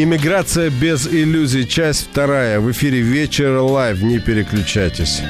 Иммиграция без иллюзий. Часть вторая. В эфире вечер live. Не переключайтесь.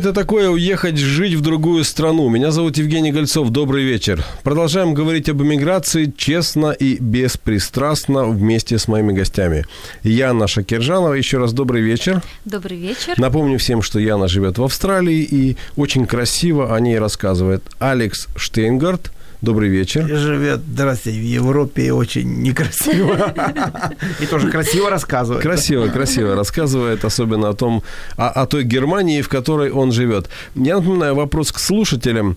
Это такое уехать жить в другую страну? Меня зовут Евгений Гольцов. Добрый вечер. Продолжаем говорить об эмиграции честно и беспристрастно вместе с моими гостями. Яна Шакиржанова. Еще раз добрый вечер. Добрый вечер. Напомню всем, что Яна живет в Австралии и очень красиво о ней рассказывает Алекс Штейнгард – Добрый вечер. Живет, здрасте, в Европе очень некрасиво. И тоже красиво рассказывает. Красиво, красиво рассказывает, особенно о том, о, о той Германии, в которой он живет. Я напоминаю вопрос к слушателям.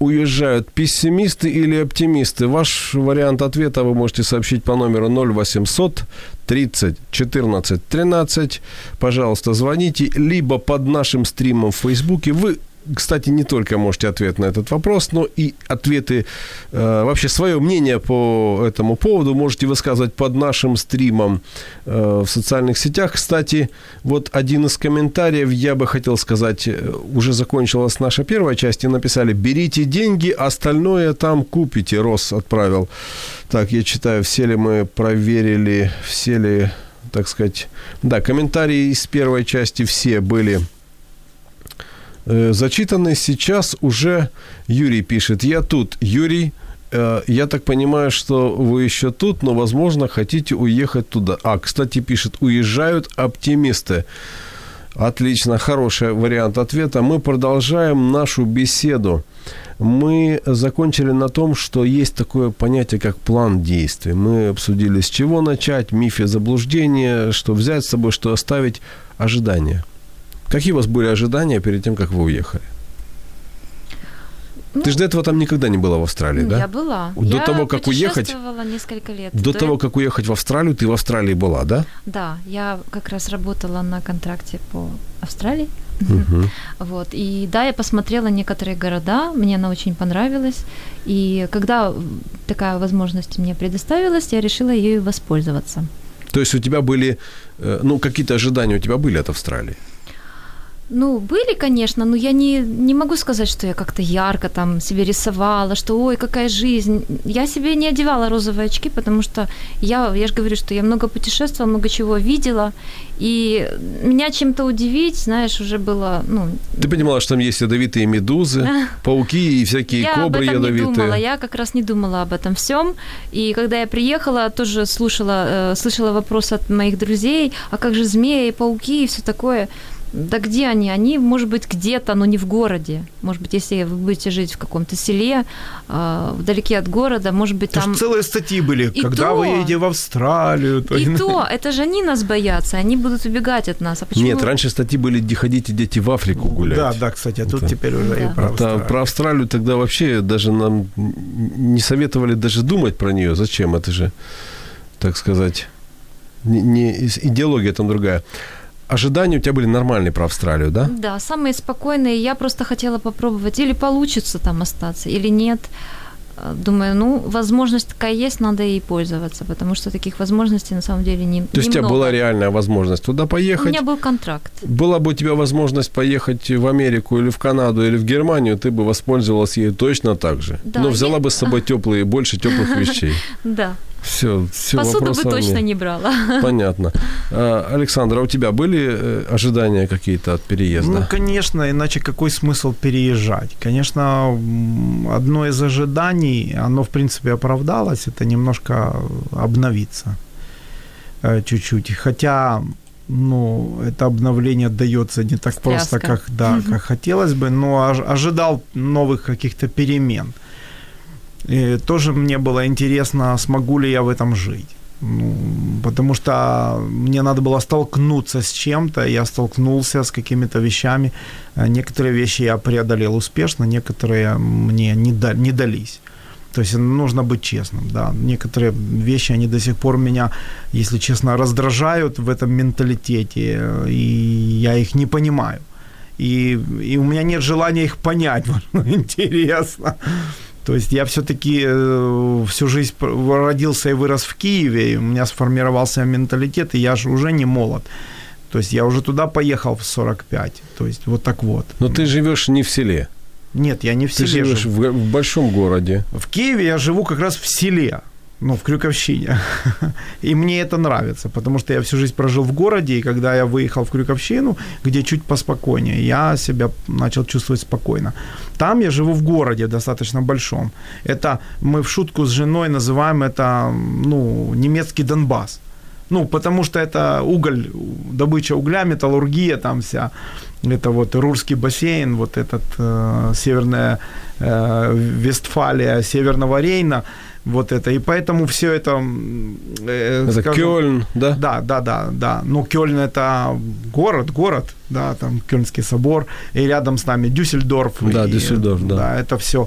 Уезжают пессимисты или оптимисты? Ваш вариант ответа вы можете сообщить по номеру 0800 30 14 13. Пожалуйста, звоните. Либо под нашим стримом в Фейсбуке. Вы кстати, не только можете ответить на этот вопрос, но и ответы, э, вообще свое мнение по этому поводу можете высказывать под нашим стримом э, в социальных сетях. Кстати, вот один из комментариев, я бы хотел сказать, э, уже закончилась наша первая часть, и написали, берите деньги, остальное там купите, Рос отправил. Так, я читаю, все ли мы проверили, все ли, так сказать, да, комментарии из первой части все были Э, зачитанный сейчас уже Юрий пишет. Я тут. Юрий, э, я так понимаю, что вы еще тут, но, возможно, хотите уехать туда. А, кстати, пишет, уезжают оптимисты. Отлично, хороший вариант ответа. Мы продолжаем нашу беседу. Мы закончили на том, что есть такое понятие, как план действий. Мы обсудили, с чего начать, мифы заблуждения, что взять с собой, что оставить, ожидания. Какие у вас были ожидания перед тем, как вы уехали? Ну, Ты же до этого там никогда не была в Австралии, да? Я была. До я того, как уехать... несколько лет. До, до того, как уехать в Австралию, ты в Австралии была, да? Да, я как раз работала на контракте по Австралии. Uh-huh. Вот. И да, я посмотрела некоторые города, мне она очень понравилась. И когда такая возможность мне предоставилась, я решила ею воспользоваться. То есть у тебя были, э, ну, какие-то ожидания у тебя были от Австралии? Ну, были, конечно, но я не, не могу сказать, что я как-то ярко там себе рисовала, что ой, какая жизнь. Я себе не одевала розовые очки, потому что я, я же говорю, что я много путешествовала, много чего видела, и меня чем-то удивить, знаешь, уже было, ну... Ты понимала, что там есть ядовитые медузы, пауки и всякие я кобры об этом ядовитые? не думала, я как раз не думала об этом всем, и когда я приехала, тоже слушала, э, слышала вопрос от моих друзей, а как же змеи, пауки и все такое... Да где они? Они, может быть, где-то, но не в городе. Может быть, если вы будете жить в каком-то селе, э, вдалеке от города, может быть, там... Это целые статьи были, и когда то... вы едете в Австралию. То... И то, это же они нас боятся, они будут убегать от нас. А почему... Нет, раньше статьи были, где ходите дети в Африку гулять. Да, да, кстати, а тут это... теперь уже да. и про Австралию. про Австралию тогда вообще даже нам не советовали даже думать про нее. Зачем? Это же, так сказать, не, не идеология там другая ожидания у тебя были нормальные про Австралию, да? Да, самые спокойные. Я просто хотела попробовать, или получится там остаться, или нет. Э, думаю, ну, возможность такая есть, надо ей пользоваться, потому что таких возможностей на самом деле не То есть у тебя была реальная возможность туда поехать? У меня был контракт. Была бы у тебя возможность поехать в Америку или в Канаду или в Германию, ты бы воспользовалась ей точно так же. Да, Но взяла я... бы с собой теплые, больше теплых вещей. Да, Все, все Посуду бы точно не брала. Понятно. А, Александр, а у тебя были э, ожидания какие-то от переезда? Ну, конечно, иначе какой смысл переезжать? Конечно, одно из ожиданий, оно, в принципе, оправдалось, это немножко обновиться э, чуть-чуть. Хотя, ну, это обновление дается не так Стряска. просто, как, да, как хотелось бы, но ож- ожидал новых каких-то перемен. И тоже мне было интересно, смогу ли я в этом жить. Ну, потому что мне надо было столкнуться с чем-то, я столкнулся с какими-то вещами. Э, Некоторые вещи я преодолел успешно, некоторые мне не, да- не дались. То есть нужно быть честным, да. Некоторые вещи, они до сих пор меня, если честно, раздражают в этом менталитете, э, и я их не понимаю. И, и у меня нет желания их понять, вот, интересно. То есть я все-таки э, всю жизнь родился и вырос в Киеве, и у меня сформировался менталитет, и я же уже не молод. То есть я уже туда поехал в 45. То есть вот так вот. Но ты живешь не в селе. Нет, я не в Ты селе живешь живу. в, в большом городе. В Киеве я живу как раз в селе, ну, в Крюковщине. И мне это нравится, потому что я всю жизнь прожил в городе, и когда я выехал в Крюковщину, где чуть поспокойнее, я себя начал чувствовать спокойно. Там я живу в городе достаточно большом. Это мы в шутку с женой называем это, ну, немецкий Донбасс. Ну, потому что это уголь, добыча угля, металлургия там вся. Это вот Рурский бассейн, вот этот э, северная э, Вестфалия, Северного Рейна, вот это. И поэтому все это... э, Это скажем, Кёльн, да? да, да, да, да. Но Кёльн это город, город, да, там Кёльнский собор, и рядом с нами Дюссельдорф. Да, и, Дюссельдорф, да. Да, это все.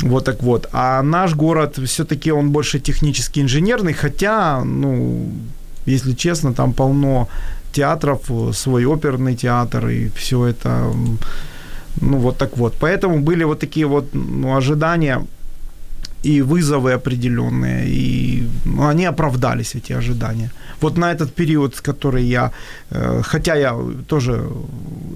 Вот так вот. А наш город все-таки он больше технически инженерный, хотя, ну, если честно, там полно театров, свой оперный театр, и все это, ну, вот так вот. Поэтому были вот такие вот ну, ожидания и вызовы определенные, и ну, они оправдались, эти ожидания. Вот на этот период, который я, э, хотя я тоже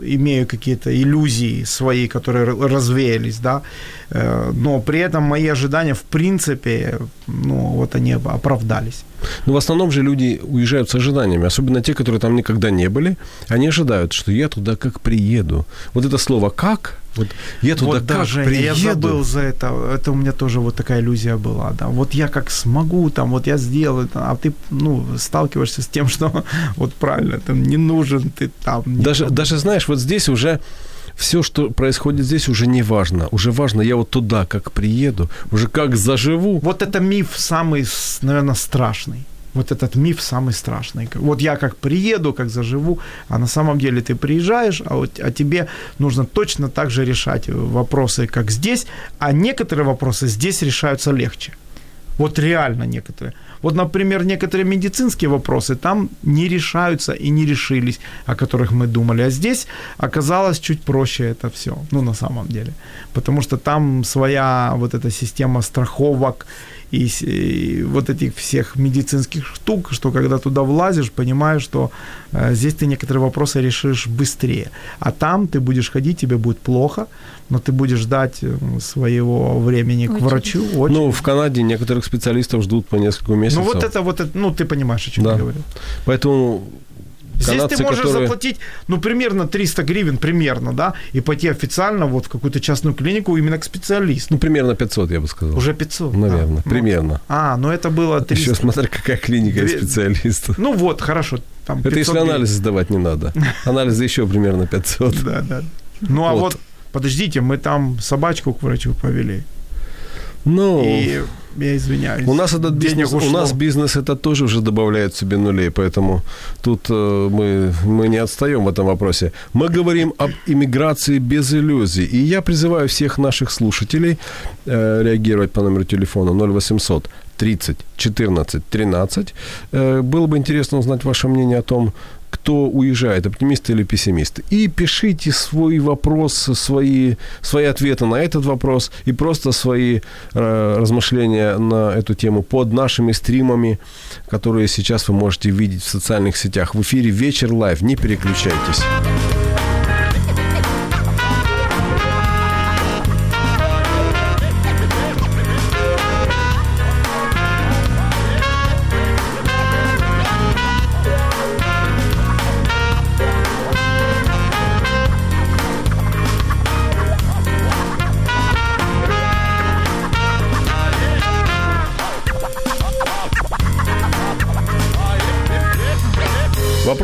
имею какие-то иллюзии свои, которые развеялись, да, э, но при этом мои ожидания, в принципе, ну, вот они оправдались. Ну, в основном же люди уезжают с ожиданиями, особенно те, которые там никогда не были. Они ожидают, что я туда как приеду. Вот это слово «как», вот я туда вот даже приеду. я забыл за это. Это у меня тоже вот такая иллюзия была, да. Вот я как смогу, там, вот я сделаю, там, а ты, ну, сталкиваешься с тем, что вот правильно, ты не нужен, ты там. Даже, никому. даже, знаешь, вот здесь уже все, что происходит здесь, уже не важно. Уже важно, я вот туда как приеду, уже как заживу. Вот это миф самый, наверное, страшный. Вот этот миф самый страшный. Вот я как приеду, как заживу, а на самом деле ты приезжаешь, а, вот, а тебе нужно точно так же решать вопросы, как здесь, а некоторые вопросы здесь решаются легче. Вот реально некоторые. Вот, например, некоторые медицинские вопросы там не решаются и не решились, о которых мы думали. А здесь оказалось чуть проще это все, ну, на самом деле. Потому что там своя вот эта система страховок и, и вот этих всех медицинских штук, что когда туда влазишь, понимаешь, что э, здесь ты некоторые вопросы решишь быстрее. А там ты будешь ходить, тебе будет плохо, но ты будешь ждать э, своего времени к врачу. Очень. Ну, в Канаде некоторых специалистов ждут по несколько Ну месяцев. вот это вот, это, ну ты понимаешь, о чем Да. я говорю. Поэтому Здесь канадцы, ты можешь которые... заплатить, ну, примерно 300 гривен, примерно, да, и пойти официально вот в какую-то частную клинику именно к специалисту. Ну, примерно 500, я бы сказал. Уже 500. Наверное, да. Ну, примерно. А, ну это было 300. Еще смотря какая клиника и специалист. Ну вот, хорошо. Там Это 500 если гривен. анализы сдавать не надо. Анализы еще примерно 500. Да, да. Ну а Вот. вот. подождите, мы там собачку к врачу повели. Ну, И я извиняюсь. у нас этот денег бизнес, у ушло. нас бизнес это тоже уже добавляет себе нулей, поэтому тут э, мы, мы не отстаем в этом вопросе. Мы говорим об иммиграции без иллюзий, и я призываю всех наших слушателей э, реагировать по номеру телефона 0800 30 14 13. Э, было бы интересно узнать ваше мнение о том, кто уезжает, оптимисты или пессимисты. И пишите свой вопрос, свои, свои ответы на этот вопрос и просто свои э, размышления на эту тему под нашими стримами, которые сейчас вы можете видеть в социальных сетях. В эфире «Вечер live». Не переключайтесь.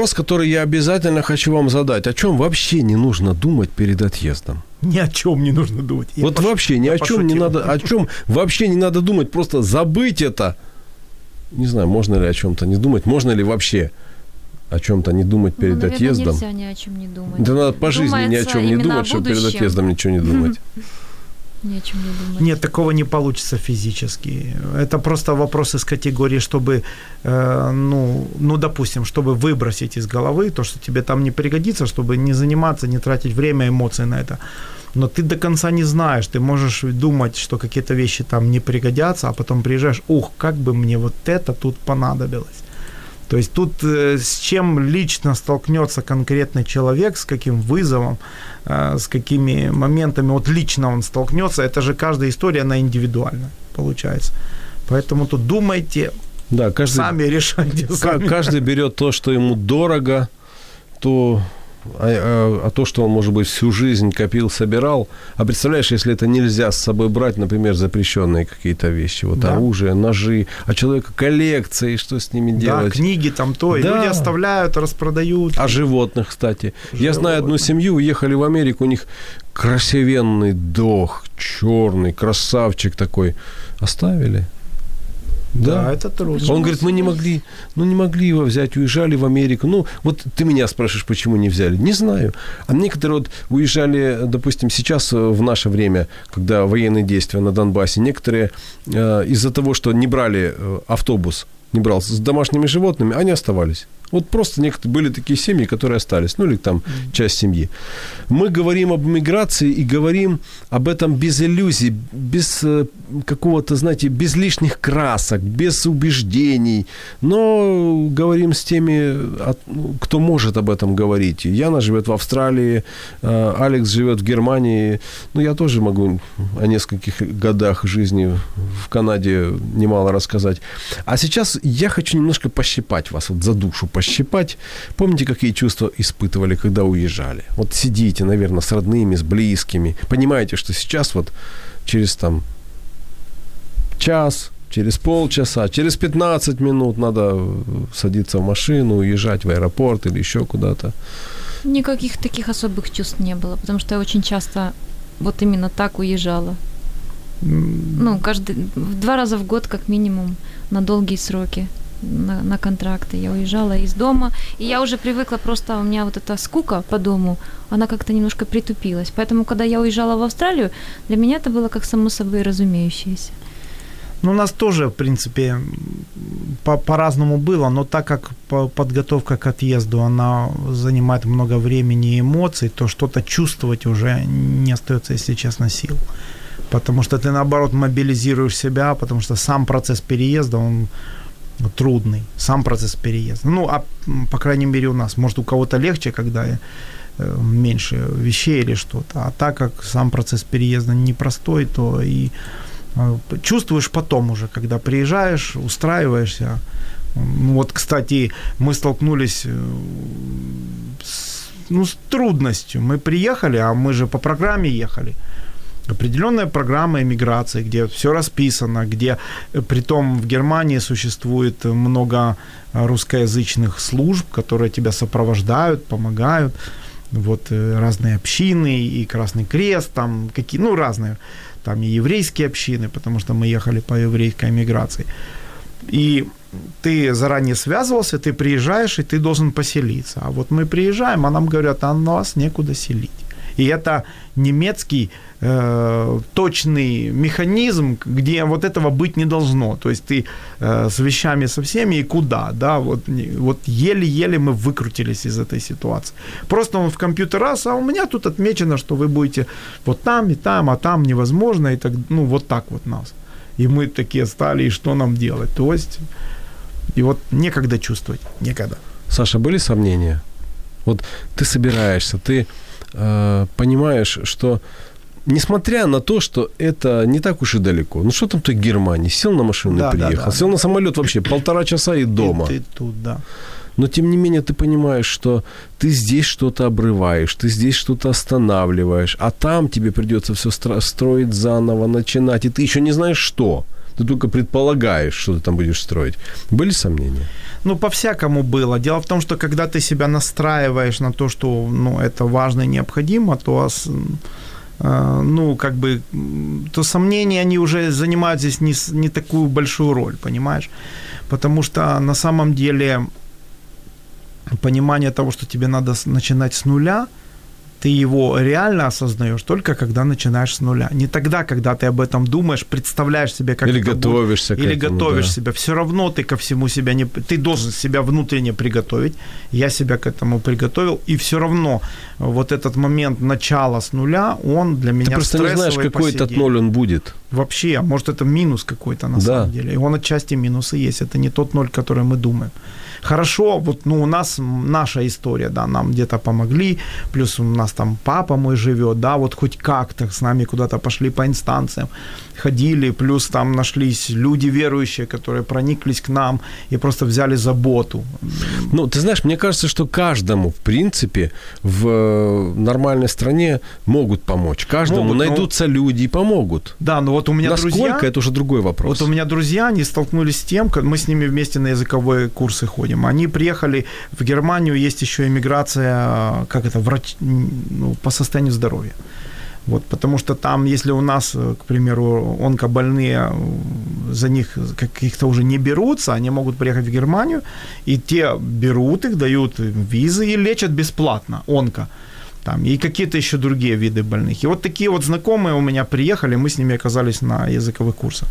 Вопрос, который я обязательно хочу вам задать. О чем вообще не нужно думать перед отъездом? Ни о чем не нужно думать. Я вот пош- вообще ни я о чем не пошутил. надо, о чем вообще не надо думать, просто забыть это. Не знаю, можно ли о чем-то не думать, можно ли вообще о чем-то не думать перед ну, наверное, отъездом. нельзя ни о чем не думать. Да надо по жизни ни о Думается чем не думать, чтобы перед отъездом ничего не думать. Ни не думать. Нет, такого не получится физически. Это просто вопрос из категории, чтобы, э, ну, ну, допустим, чтобы выбросить из головы то, что тебе там не пригодится, чтобы не заниматься, не тратить время, эмоции на это. Но ты до конца не знаешь, ты можешь думать, что какие-то вещи там не пригодятся, а потом приезжаешь, ух, как бы мне вот это тут понадобилось. То есть тут э, с чем лично столкнется конкретный человек, с каким вызовом, э, с какими моментами вот лично он столкнется, это же каждая история, она индивидуальна, получается. Поэтому тут думайте, Да, каждый, сами решайте. Сами. каждый берет то, что ему дорого, то а, а- а то, что он, может быть, всю жизнь копил, собирал. А представляешь, если это нельзя с собой брать, например, запрещенные какие-то вещи, вот Да. оружие, ножи, а человека коллекции, что с ними Да, делать? книги там то, и Да. люди оставляют, распродают. А животных, кстати. Я знаю одну Животных. семью, уехали в Америку, у них красивенный дог, черный, красавчик такой. Оставили. Да, это трудно. Он говорит, мы не могли, ну не могли его взять, уезжали в Америку. Ну, вот ты меня спрашиваешь, почему не взяли? Не знаю. А некоторые вот уезжали, допустим, сейчас э, в наше время, когда военные действия на Донбассе, некоторые э, из-за того, что не брали э, автобус, не брал с домашними животными, они оставались. Вот просто некоторые были такие семьи, которые остались, ну или там часть семьи. Мы говорим об миграции и говорим об этом без иллюзий, без э, какого-то, знаете, без лишних красок, без убеждений, но говорим с теми, ну, кто может об этом говорить. Яна живет в Австралии, э, Алекс живет в Германии, ну я тоже могу о нескольких годах жизни в Канаде немало рассказать. А сейчас я хочу немножко пощипать вас, вот за душу пощипать. Помните, какие чувства испытывали, когда уезжали? Вот сидите, наверное, с родными, с близкими. Понимаете, что сейчас вот через там час, через полчаса, через 15 минут надо э, садиться в машину, уезжать в аэропорт или еще куда-то. Никаких таких особых чувств не было, потому что я очень часто вот именно так уезжала. Ну, каждый, в два раза в год как минимум на долгие сроки, на, на контракты. Я уезжала из дома, и я уже привыкла просто, у меня вот эта скука по дому, она как-то немножко притупилась. Поэтому, когда я уезжала в Австралию, для меня это было как само собой разумеющееся. Ну, у нас тоже, в принципе, по- по-разному было, но так как по- подготовка к отъезду, она занимает много времени и эмоций, то что-то чувствовать уже не остается, если честно, сил. Потому что ты, наоборот, мобилизируешь себя, потому что сам процесс переезда, он трудный, сам процесс переезда. Ну, а по крайней мере у нас, может, у кого-то легче, когда э, меньше вещей или что-то, а так как сам процесс переезда непростой, то и э, чувствуешь потом уже, когда приезжаешь, устраиваешься. Ну, Вот, кстати, мы столкнулись э, с, ну, с трудностью. Мы приехали, а мы же по программе ехали. Определенная программа иммиграции, где все расписано, где э, притом в Германии существует много русскоязычных служб, которые тебя сопровождают, помогают. Вот э, разные общины и Красный Крест, там какие, ну разные, там и еврейские общины, потому что мы ехали по еврейской миграции. И ты заранее связывался, ты приезжаешь, и ты должен поселиться. А вот мы приезжаем, а нам говорят, а нас некуда селить. И это немецкий э, точный механизм, где вот этого быть не должно. То есть ты э, с вещами со всеми и куда, да, вот, вот еле-еле мы выкрутились из этой ситуации. Просто он в компьютер раз, а у меня тут отмечено, что вы будете вот там и там, а там невозможно, и так, ну вот так вот нас. И мы такие стали, и что нам делать? То есть, и вот некогда чувствовать, некогда. Саша, были сомнения? Вот ты собираешься, ты э, понимаешь, что несмотря на то, что это не так уж и далеко, ну что там ты Германии, сел на машину Да, и да, приехал, да. сел на самолет вообще полтора часа и дома. И ты тут, да. Но тем не менее ты понимаешь, что ты здесь что-то обрываешь, ты здесь что-то останавливаешь, а там тебе придется все строить заново, начинать, и ты еще не знаешь что. Ты только предполагаешь, что ты там будешь строить. Были сомнения? Ну, по-всякому было. Дело в том, что когда ты себя настраиваешь на то, что ну, это важно и необходимо, то э, ну, как бы, то сомнения, они уже занимают здесь не, не такую большую роль, понимаешь? Потому что на самом деле понимание того, что тебе надо начинать с нуля – ты его реально осознаешь только когда начинаешь с нуля. Не тогда, когда ты об этом думаешь, представляешь себе, как или это готовишься будет, к или этому, готовишь да. себя. Все равно ты ко всему себя не, ты должен себя внутренне приготовить. Я себя к этому приготовил, и все равно вот этот момент начала с нуля, он для меня ты просто не знаешь, какой этот ноль он будет. Вообще, а может это минус какой-то на да. самом деле. И он отчасти минусы есть. Это не тот ноль, который мы думаем. Хорошо, вот ну, у нас наша история, да, нам где-то помогли, плюс у нас там папа мой живет, да, вот хоть как-то с нами куда-то пошли по инстанциям, ходили, плюс там нашлись люди верующие, которые прониклись к нам и просто взяли заботу. Ну, ты знаешь, мне кажется, что каждому, в принципе, в э, нормальной стране могут помочь. Каждому Могут, но- найдутся люди и помогут. Да, ну вот у меня Насколько, друзья... это уже другой вопрос. Вот у меня друзья, они столкнулись с тем, как мы с ними вместе на языковые курсы ходим. Они приехали в Германию, есть еще иммиграция, как это, врач, ну, по состоянию здоровья. Вот, потому что там, если у нас, э, к примеру, онкобольные, э, за них каких-то уже не берутся, они могут приехать в Германию, и те берут их, дают визы и лечат бесплатно онко. Там, и какие-то еще другие виды больных. И вот такие вот знакомые у меня приехали, мы с ними оказались на языковых курсах.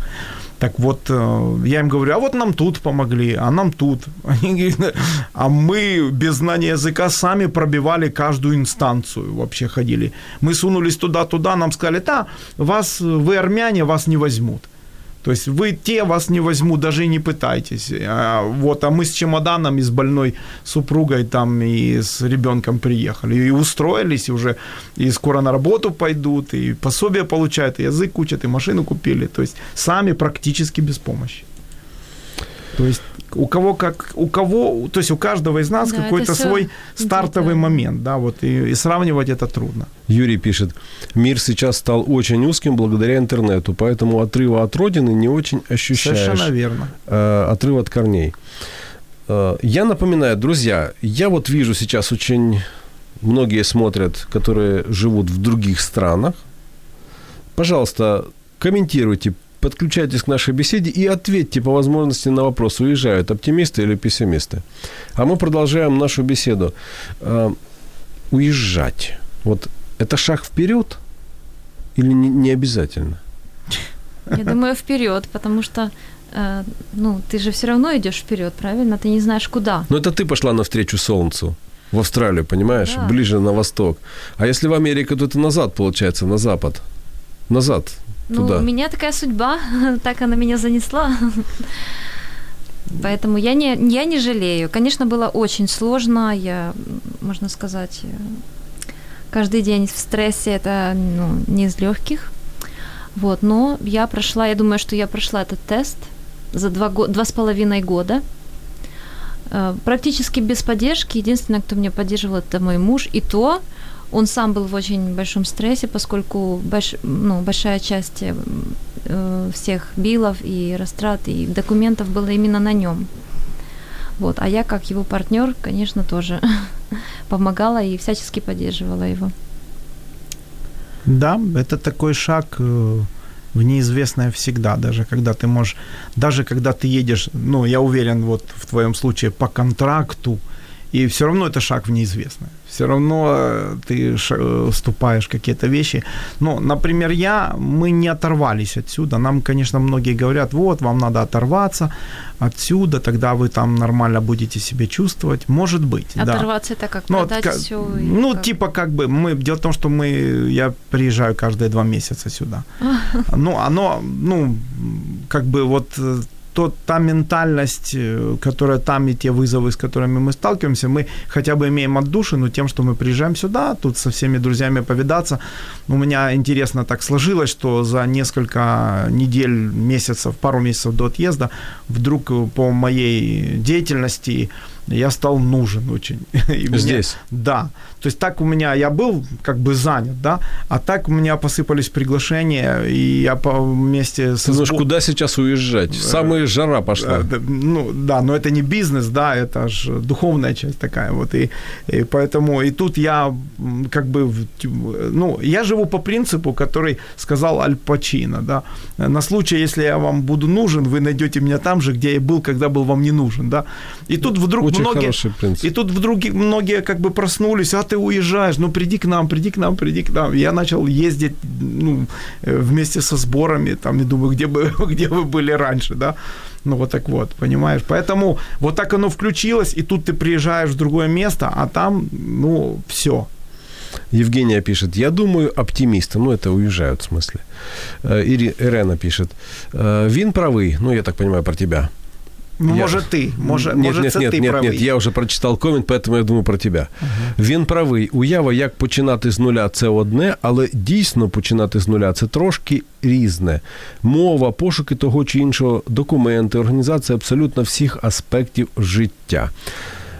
Так вот, э, я им говорю, а вот нам тут помогли, а нам тут. Они говорят, а мы без знания языка сами пробивали каждую инстанцию, вообще ходили. Мы сунулись туда-туда, нам сказали, да, вас, вы армяне, вас не возьмут. То есть вы те вас не возьмут, даже и не пытайтесь. А, вот, а мы с чемоданом и с больной супругой там и с ребенком приехали. И устроились уже, и скоро на работу пойдут, и пособие получают, и язык учат, и машину купили. То есть сами практически без помощи. То есть у кого как, у кого, то есть у каждого из нас Да, какой-то свой стартовый момент, да, вот, и, и сравнивать это трудно. Юрий пишет, мир сейчас стал очень узким благодаря интернету, поэтому отрыва от родины не очень ощущаешь. Совершенно верно. э, отрыв от корней. Э, Я напоминаю, друзья, я вот вижу сейчас очень многие смотрят, которые живут в других странах. Пожалуйста, комментируйте, подключайтесь к нашей беседе и ответьте по возможности на вопрос, уезжают оптимисты или пессимисты. А мы продолжаем нашу беседу. Э, Уезжать. Вот это шаг вперед или не, не обязательно? Я думаю, вперед, потому что э, ну, ты же все равно идешь вперед, правильно? Ты не знаешь куда. Ну, это ты пошла навстречу солнцу в Австралию, понимаешь, Да. ближе на восток. А если в Америку, то это назад, получается, на запад. Назад, Ну, туда. у меня такая судьба, так она меня занесла. Поэтому я не, я не жалею. Конечно, было очень сложно. Я, можно сказать, каждый день в стрессе это ну, не из легких. Вот, но я прошла, я думаю, что я прошла этот тест за два, два с половиной года. Э, Практически без поддержки. Единственное, кто меня поддерживал, это мой муж. И то он сам был в очень большом стрессе, поскольку больш, ну, большая часть э, всех билов и растрат и документов была именно на нем. Вот. А я, как его партнер, конечно, тоже помогала и всячески поддерживала его. Да, это такой шаг э, в неизвестное всегда, даже когда ты можешь, даже когда ты едешь, ну, я уверен, вот в твоем случае по контракту, и все равно это шаг в неизвестное. Все равно э, ты ша- э, вступаешь в какие-то вещи. Ну, например, я, мы не оторвались отсюда. Нам, конечно, многие говорят, вот, вам надо оторваться отсюда, тогда вы там нормально будете себя чувствовать. Может быть, да. Оторваться это как Ну, вот продать ка- все. ну, типа, как бы, мы, дело в том, что мы, я приезжаю каждые два месяца сюда. Ну, оно, ну, как бы вот э, то, та ментальность, э, которая там и те вызовы, с которыми мы сталкиваемся, мы хотя бы имеем отдушину тем, что мы приезжаем сюда, тут со всеми друзьями повидаться. У меня интересно так сложилось, что за несколько недель, месяцев, пару месяцев до отъезда вдруг э, по моей деятельности я стал нужен очень. И мне- Здесь? да. То есть так у меня, я был как бы занят, да, а так у меня посыпались приглашения, и я по вместе со Ты знаешь, куда сейчас уезжать? Самая жара пошла. Э, Ну, да, но это не бизнес, да, это же духовная часть такая вот. И, и поэтому, и тут я как бы, ну, я живу по принципу, который сказал Аль Пачино, да. На случай, если я вам буду нужен, вы найдете меня там же, где я был, когда был вам не нужен, да. И тут вдруг Очень многие... И тут вдруг многие как бы проснулись, а ты уезжаешь, ну приди к нам, приди к нам, приди к нам. Я начал ездить ну, э, вместе со сборами, там, и думаю, где, бы, где вы были раньше, да. Ну вот так вот, понимаешь? Поэтому вот так оно включилось, и тут ты приезжаешь в другое место, а там, ну, все. Евгения пишет, я думаю, оптимисты, ну это уезжают в смысле. Э, Ири, Ирена пишет, «Э, він правий, ну я так понимаю про тебя. Ну, Я- Може ти, може, нет, може нет, нет, ти нет, правий. нет, я вже прочитав комент, поэтому я думаю про тебе. Він правий. Уява, як починати з нуля це одне, але дійсно починати з нуля це трошки різне. Мова, пошуки того чи іншого, документи, організація абсолютно всіх аспектів життя.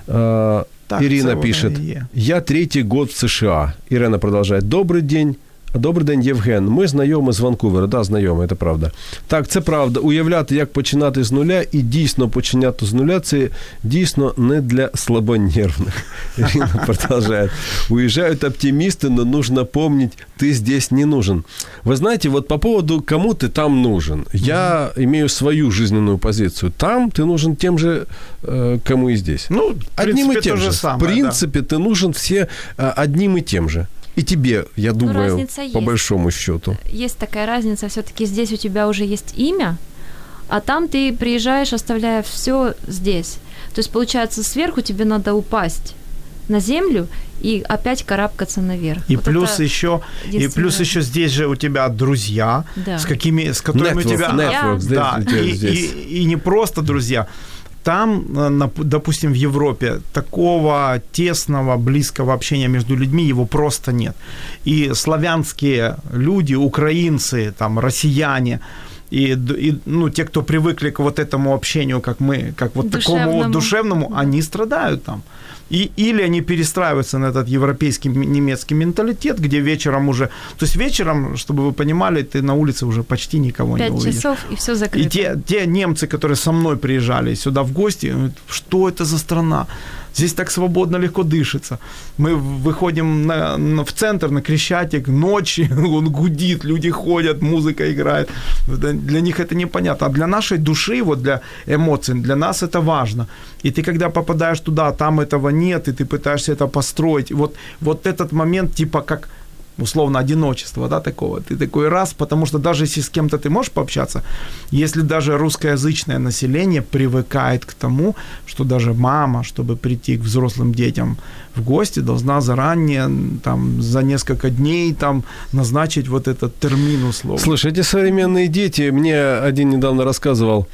Е, Так, Ирина пишет, я третий год в США. Ирена продолжает. Добрый день. Добрий день, Євген. Ми знайомі з Ванкувера. Да, знайомі, це правда. Так, це правда. Уявляти, як починати з нуля, і дійсно починати з нуля, це дійсно не для слабонервних. Ірина продолжает. Уезжают оптимисты, но нужно помнить, ты здесь не нужен. Вы знаете, вот по поводу кому ты там нужен, я имею свою жизненную позицию. Там ты нужен тем же, э, кому и здесь. Ну, в Одним и принципе, тем то же. же самое, в да. принципе, ты нужен все а, одним и тем же. И тебе, я думаю, Ну, по есть. большому счету. Есть такая разница, все-таки здесь у тебя уже есть имя, а там ты приезжаешь, оставляя все здесь. То есть, получается, сверху тебе надо упасть на землю и опять карабкаться наверх. И Вот плюс еще, и плюс еще здесь же у тебя друзья, Да. с какими, с которыми Network, у тебя network, здесь, да, здесь, и, здесь. И, и не просто друзья. Там, э, допустим, в Европе такого тесного, близкого общения между людьми его просто нет. И славянские люди, украинцы, там, россияне, и, и, ну, те, кто привыкли к вот этому общению, как мы, как вот такому вот Душевному. душевному, они страдают там. И, или они перестраиваются на этот европейский немецкий менталитет, где вечером уже... То есть вечером, чтобы вы понимали, ты на улице уже почти никого не Пять увидишь. часов и все закрыто. И те, те немцы, которые со мной приезжали сюда в гости, говорят, что это за страна? Здесь так свободно, легко дышится. Мы выходим на, на- в центр, на Крещатик, ночи, он гудит, люди ходят, музыка играет. Для них это непонятно. А для нашей души, вот для эмоций, для нас это важно. И ты когда попадаешь туда, там этого нет, и ты пытаешься это построить. Вот, вот этот момент, типа как условно одиночество, да, такого. Ты такой раз, потому что даже если с кем-то ты можешь пообщаться, если даже русскоязычное население привыкает к тому, что даже мама, чтобы прийти к взрослым детям в гости, должна заранее, там, за несколько дней, там, назначить вот этот термин условно. Слушай, эти современные дети, мне один недавно рассказывал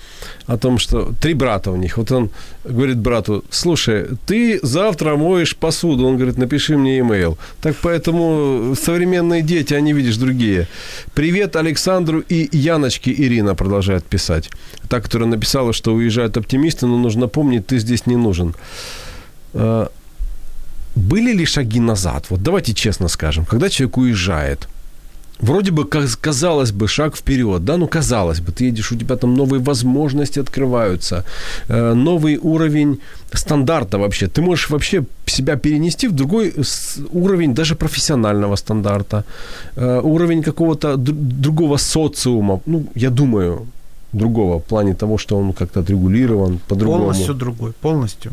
о том, что три брата у них. Вот он говорит брату, слушай, ты завтра моешь посуду. Он говорит, напиши мне имейл. Так поэтому современные дети, они, видишь, другие. Привет Александру и Яночке Ирина продолжает писать. Та, которая написала, что уезжают оптимисты, но нужно помнить, ты здесь не нужен. Э, Были ли шаги назад? Вот давайте честно скажем, когда человек уезжает, вроде бы, каз- казалось бы, шаг вперед, да, ну, казалось бы, ты едешь, у тебя там новые возможности открываются, э, новый уровень стандарта вообще. Ты можешь вообще себя перенести в другой с- уровень даже профессионального стандарта, э, уровень какого-то другого социума, ну, я думаю, другого в плане того, что он как-то отрегулирован по-другому. Полностью другой, полностью.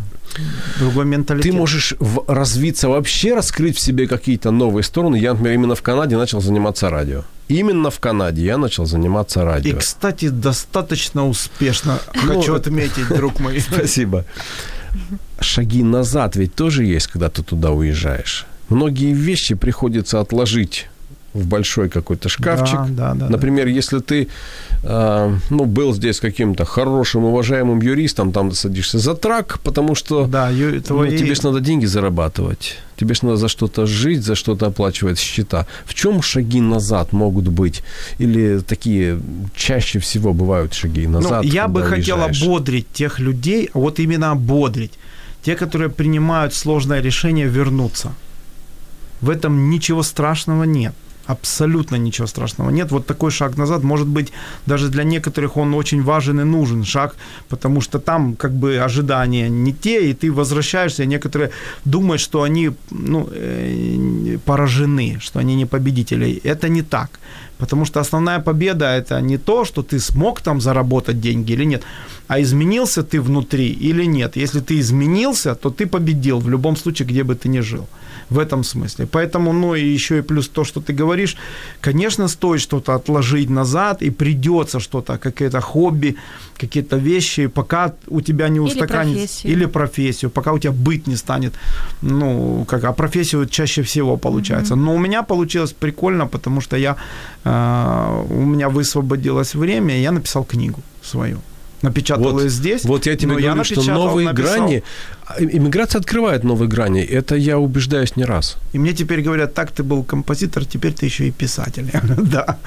Другой менталитет. Ты можешь в- развиться вообще, раскрыть в себе какие-то новые стороны. Я, например, именно в Канаде начал заниматься радио. Именно в Канаде я начал заниматься И, радио. кстати, достаточно успешно, Ну, хочу отметить, друг мой. Спасибо. Шаги назад ведь тоже есть, когда ты туда уезжаешь. Многие вещи приходится отложить в большой какой-то шкафчик. Да, да, да, Например, если ты э, ну, был здесь каким-то хорошим, уважаемым юристом, там ты садишься за трак, потому что Да, ю- Ну, твои... тебе ж надо деньги зарабатывать. Тебе ж надо за что-то жить, за что-то оплачивать счета. В чем шаги назад могут быть? Или такие чаще всего бывают шаги Ну, назад? я бы когда хотел уезжаешь? ободрить тех людей, вот именно ободрить те, которые принимают сложное решение вернуться. В этом ничего страшного нет. Абсолютно ничего страшного нет. Вот такой шаг назад, может быть, даже для некоторых он очень важен и нужен шаг, потому что там как бы ожидания не те, и ты возвращаешься, и некоторые думают, что они ну, э, поражены, что они не победители. Это не так. Потому что основная победа это не то, что ты смог там заработать деньги или нет, а изменился ты внутри или нет. Если ты изменился, то ты победил в любом случае, где бы ты ни жил в этом смысле. Поэтому, ну и еще и плюс то, что ты говоришь, конечно, стоит что-то отложить назад, и придется что-то, какие-то хобби, какие-то вещи, пока у тебя не устаканится. Или профессию. Или профессию, пока у тебя быть не станет, ну, как, а профессию чаще всего получается. Mm-hmm. Но у меня получилось прикольно, потому что я, э, у меня высвободилось время, и я написал книгу свою напечатал вот, здесь. Вот я тебе говорю, я что новые написал. грани, а, иммиграция открывает новые грани. Это я убеждаюсь не раз. И мне теперь говорят, так ты был композитор, теперь ты еще и писатель. да.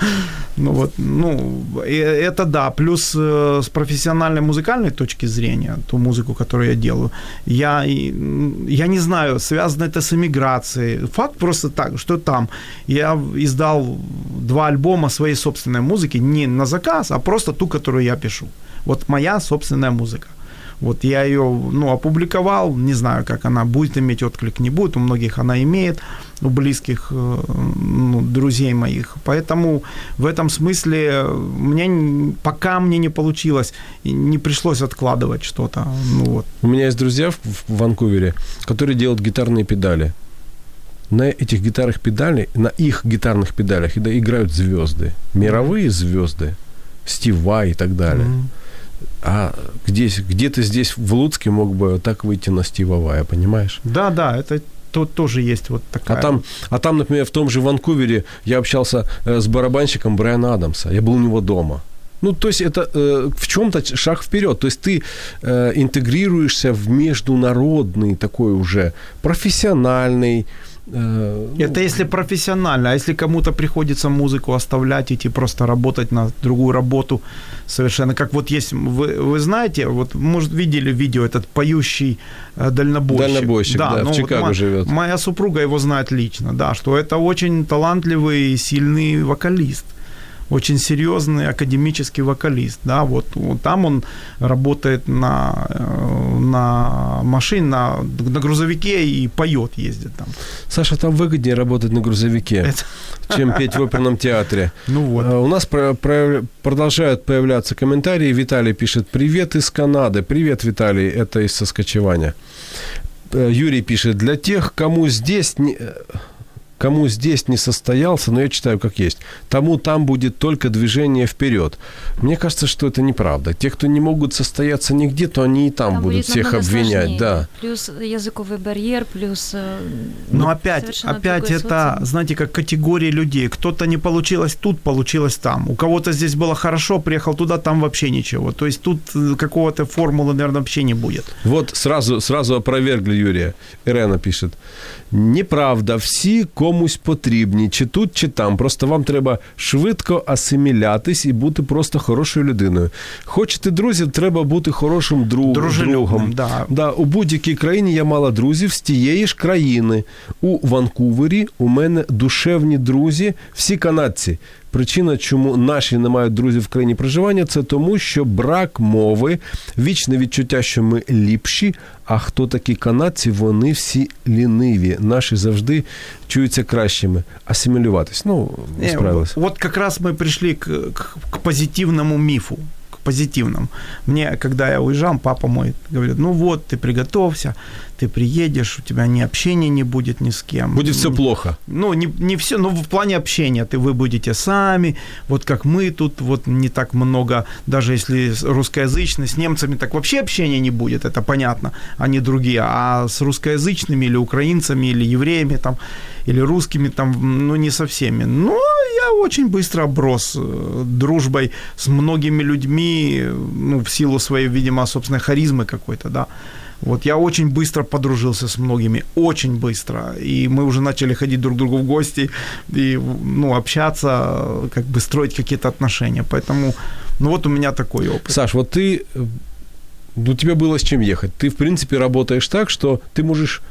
Ну вот, ну, это да. Плюс э, с профессиональной музыкальной точки зрения, ту музыку, которую я делаю, я, я не знаю, связано это с иммиграцией. Факт просто так, что там я издал два альбома своей собственной музыки, не на заказ, а просто ту, которую я пишу. Вот моя собственная музыка. Вот я ее, ну, опубликовал, не знаю, как она будет иметь отклик, не будет, у многих она имеет, у близких, э, ну, друзей моих. Поэтому в этом смысле мне, пока мне не получилось, не пришлось откладывать что-то. Ну, вот. У меня есть друзья в, в Ванкувере, которые делают гитарные педали. На этих гитарных педалей, на их гитарных педалях играют звезды, мировые звезды, Стив Вай и так далее. Mm-hmm. А где, где-то здесь, в Луцке, мог бы так выйти на Стива Вая, понимаешь? Да, да, это тут тоже есть вот такая. А там, а там, например, в том же Ванкувере я общался э, с барабанщиком Брайана Адамса. Я был у него дома. Ну, то есть это э, в чем-то шаг вперед. То есть ты э, интегрируешься в международный такой уже профессиональный, Это ну, если профессионально, а если кому-то приходится музыку оставлять, идти просто работать на другую работу совершенно, как вот есть, вы, вы знаете, вот, может, видели видео, этот поющий э, дальнобойщик. Дальнобойщик, да, да ну, в Чикаго вот живет. Моя супруга его знает лично, да, что это очень талантливый, сильный вокалист очень серьезный академический вокалист, да, вот, там он работает на, э, на машине, на, на грузовике и поет, ездит там. Саша, там выгоднее работать на грузовике, Это... чем петь в оперном театре. Ну вот. Э, у нас про, про, продолжают появляться комментарии. Виталий пишет, привет из Канады. Привет, Виталий, это из Соскочевания. Э, Юрий пишет, для тех, кому здесь... Не кому здесь не состоялся, но я читаю как есть, тому там будет только движение вперед. Мне кажется, что это неправда. Те, кто не могут состояться нигде, то они и там, там будут всех обвинять. Сложнее. Да. Плюс языковый барьер, плюс... Э, но ну, опять, опять это, социум. знаете, как категории людей. Кто-то не получилось тут, получилось там. У кого-то здесь было хорошо, приехал туда, там вообще ничего. То есть тут э, какого-то формулы, наверное, вообще не будет. Вот сразу, сразу опровергли Юрия. Ирена пишет. Неправда, всі комусь потрібні, чи тут, чи там. Просто вам треба швидко асимілятись і бути просто хорошою людиною. Хочете друзів, треба бути хорошим друг, другом. Да. Да, У будь-якій країні я мала друзів з тієї ж країни. У Ванкувері у мене душевні друзі, всі канадці. Причина, чому наші не мають друзів в країні проживання, це тому, що брак мови, вічне відчуття, що ми ліпші. А хто такі канадці? Вони всі ліниві. Наші завжди чуються кращими. Асимілюватись. Ну, справились. Вот как раз мы пришли к, к, к позитивному мифу позитивном. Мне, когда я уезжал, папа мой говорит, ну вот, ты приготовься, ты приедешь, у тебя ни общения не будет ни с кем. Будет все плохо. Ну, не, не все, но в плане общения ты, вы будете сами, вот как мы тут, вот не так много, даже если русскоязычный, с немцами так вообще общения не будет, это понятно, они другие, а с русскоязычными или украинцами, или евреями там, или русскими там, ну, не со всеми. Но я очень быстро оброс э, дружбой с многими людьми, ну, в силу своей, видимо, собственной харизмы какой-то, да. Вот я очень быстро подружился с многими, очень быстро. И мы уже начали ходить друг к другу в гости и ну, общаться, как бы строить какие-то отношения. Поэтому, ну вот у меня такой опыт. Саш, вот ты у тебя было с чем ехать. Ты, в принципе, работаешь так, что ты можешь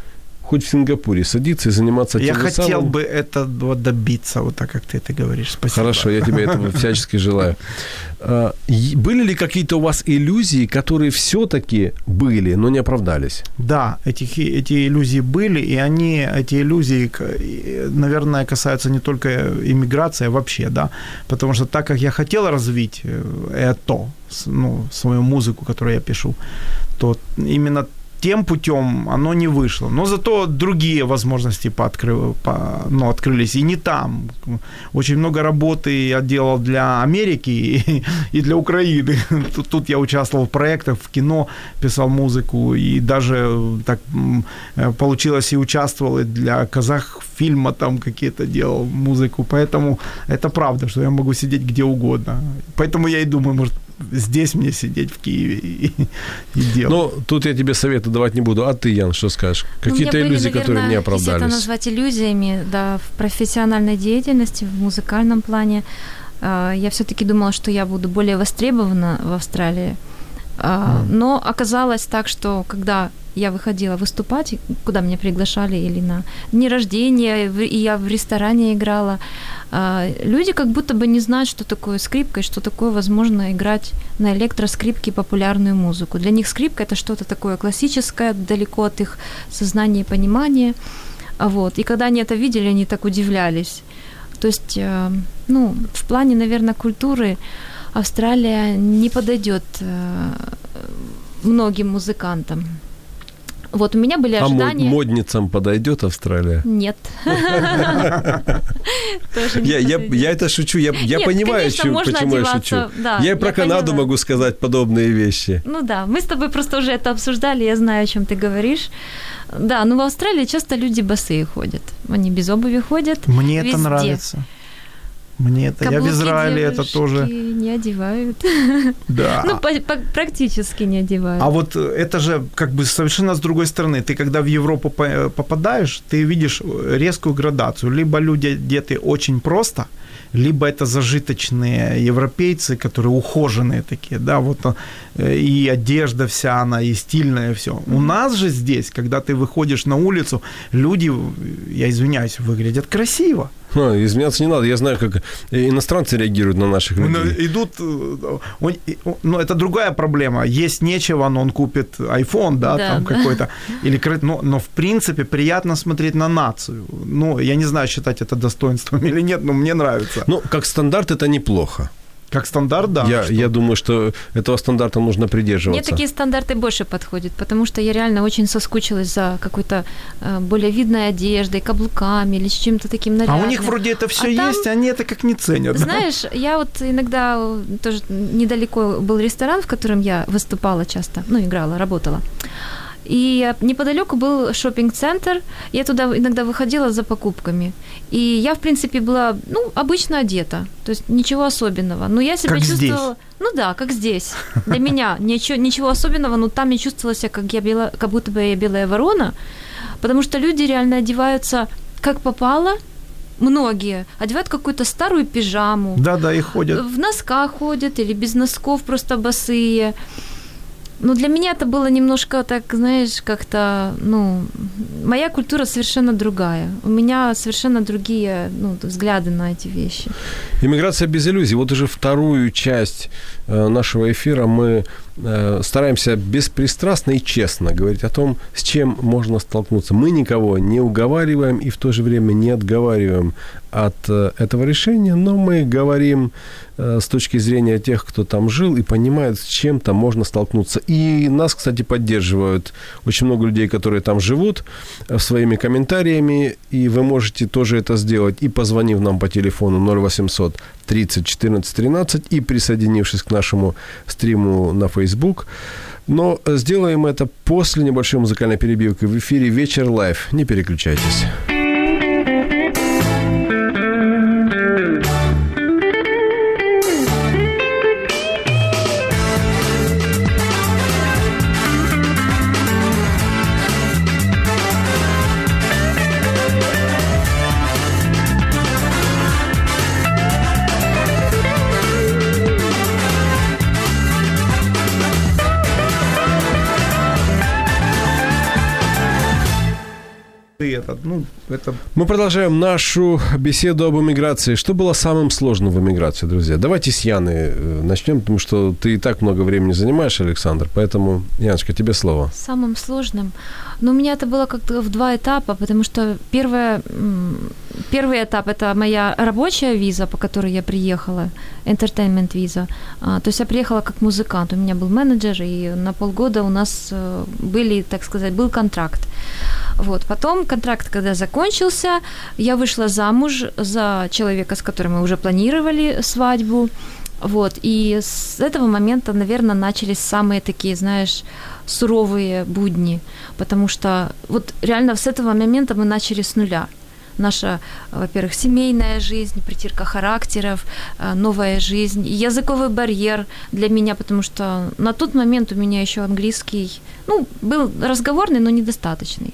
хоть в Сингапуре садиться и заниматься Я тем же хотел самым. бы этого добиться, вот так, как ты это говоришь. Спасибо. Хорошо, я тебе этого всячески желаю. А, Были ли какие-то у вас иллюзии, которые все-таки были, но не оправдались? Да, этих, эти иллюзии были, и они, эти иллюзии, наверное, касаются не только иммиграции, а вообще, да. Потому что так как я хотел развить э, это, ну, свою музыку, которую я пишу, то именно тем путем оно не вышло. Но зато другие возможности пооткры- по, ну, открылись. И не там. Очень много работы я делал для Америки и, и для Украины. Тут, тут я участвовал в проектах, в кино, писал музыку. И даже так э, получилось и участвовал и для казахфильма там какие-то делал музыку. Поэтому это правда, что я могу сидеть где угодно. Поэтому я и думаю, может, здесь мне сидеть в Киеве и, и делать. Ну, тут я тебе советы давать не буду. А ты, Ян, что скажешь? Ну, Какие-то были, иллюзии, которые наверное, не Если это оправдались? назвать иллюзиями, да, в профессиональной деятельности, в музыкальном плане, а, я все-таки думала, что я буду более востребована в Австралии. А, Но оказалось так, что когда я выходила выступать, куда меня приглашали, или на дни рождения, и я в ресторане играла, а, люди как будто бы не знают, что такое скрипка, и что такое возможно играть на электроскрипке популярную музыку. Для них скрипка это что-то такое классическое, далеко от их сознания и понимания. А Вот. И когда они это видели, они так удивлялись. То есть, э, ну, в плане, наверное, культуры Австралия не подойдет э, многим музыкантам. Вот у меня были А ожидания. модницам подойдет Австралия? Нет. Я, это шучу, я, понимаю, конечно, чем- можно почему я шучу. да, я и про Канаду могу сказать подобные вещи. Ну да, мы с тобой просто уже это обсуждали, я знаю, о чем ты говоришь. Да, ну в Австралии часто люди босые ходят. Они без обуви ходят. Мне это нравится. Мне это. я в Каблуки Израиле это тоже. не одевают. Да. Ну, по- по- практически не одевают. А вот э, это же как бы совершенно с другой стороны. Ты когда в Европу по- попадаешь, ты видишь э, резкую градацию. Либо люди одеты очень просто, либо это зажиточные европейцы, которые ухоженные такие, да, вот э, и одежда вся она, и стильная все. У нас же здесь, когда ты выходишь на улицу, люди, я извиняюсь, выглядят красиво. Ха, изменяться не надо. Я знаю, как иностранцы реагируют на наших Ну, людей. идут, э, он- ну, это другая проблема. Есть нечего, но он купит iPhone, да, Да, там да. какой-то. Или, но, но, в принципе, приятно смотреть на нацию. Ну, я не знаю, считать это достоинством или нет, но мне нравится. Ну, как стандарт это неплохо. Как стандарт, да. я, что- я думаю, что этого стандарта нужно Мне придерживаться. такие стандарты больше подходят, потому что я реально очень соскучилась за какой-то э, более видной одеждой, каблуками или с чем-то таким А нарядным. у них вроде это все А там- есть, а они это как не ценят. да? Знаешь, я вот иногда тоже недалеко был ресторан, в котором я выступала часто, ну, играла, работала. И неподалеку был шопинг-центр. Я туда иногда выходила за покупками. И я, в принципе, была, ну, обычно одета. То есть ничего особенного. Но я себя Как чувствовала... здесь. Ну да, как здесь. Для меня ничего, ничего особенного, но там я чувствовала себя, как, я бела, как будто бы я белая ворона. Потому что люди реально одеваются как попало. Многие одевают какую-то старую пижаму, Да-да, и ходят. в носках ходят или без носков просто босые. Ну, для меня это было немножко так, знаешь, как-то, ну, моя культура совершенно другая. У меня совершенно другие, ну, взгляды на эти вещи. Иммиграция без иллюзий. Вот уже вторую часть э, нашего эфира мы стараемся беспристрастно и честно говорить о том, с чем можно столкнуться. Мы никого не уговариваем и в то же время не отговариваем от э, этого решения, но мы говорим э, с точки зрения тех, кто там жил и понимает, с чем там можно столкнуться. И нас, кстати, поддерживают очень много людей, которые там живут, э, своими комментариями, и вы можете тоже это сделать, и позвонив нам по телефону 0800 30 14 13 и присоединившись к нашему стриму на Facebook. Но э, сделаем это после небольшой музыкальной перебивки в эфире «Вечер live». Не переключайтесь. Ну, это... Мы продолжаем нашу беседу об эмиграции. Что было самым сложным в эмиграции, друзья? Давайте с Яны э, начнем, потому что ты и так много времени занимаешь, Александр. Поэтому, Яночка, тебе слово. Самым сложным? Ну, у меня это было как-то в два этапа, потому что первое, первый этап – это моя рабочая виза, по которой я приехала, entertainment виза. А, то есть я приехала как музыкант, у меня был менеджер, и на полгода у нас э, были, так сказать, был контракт. Вот. Потом контракт, когда закончился, я вышла замуж за человека, с которым мы уже планировали свадьбу. Вот, и с этого момента, наверное, начались самые такие, знаешь, суровые будни, потому что вот реально с этого момента мы начали с нуля. Наша, во-первых, семейная жизнь, притирка характеров, э, новая жизнь, языковый барьер для меня, потому что на тот момент у меня еще английский, ну, был разговорный, но недостаточный.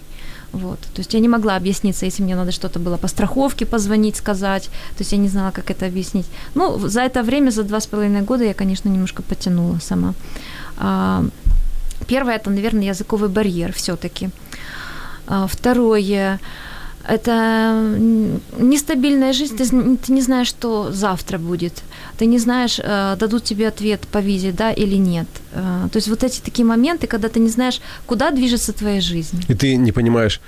Вот. То есть я не могла объясниться, если мне надо что-то было по страховке позвонить, сказать. То есть я не знала, как это объяснить. Ну, за это время, за два с половиной года я, конечно, немножко потянула сама. А, первое, это, наверное, языковый барьер все-таки. А, второе, это нестабильная жизнь, ты, ты не знаешь, что завтра будет, ты не знаешь, э, дадут тебе ответ по визе, да или нет. Э, то есть вот эти такие моменты, когда ты не знаешь, куда движется твоя жизнь. И ты не понимаешь,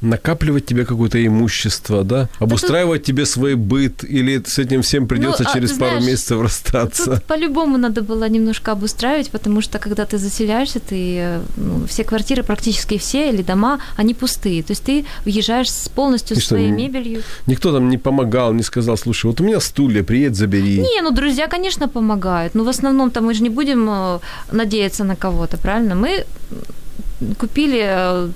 накапливать тебе какое-то имущество, да? Обустраивать тебе свой быт, или с этим всем придется Ну, а через ты пару знаешь, месяцев расстаться. Тут по-любому надо было немножко обустраивать, потому что когда ты заселяешься, ты ну, все квартиры практически все или дома, они пустые. То есть ты въезжаешь с полностью И что, своей н- мебелью. Никто там не помогал, не сказал, слушай, вот у меня стулья, приедь, забери. Не, ну друзья, конечно, помогают. Но в основном-то мы же не будем э, надеяться на кого-то, правильно? Мы купили э,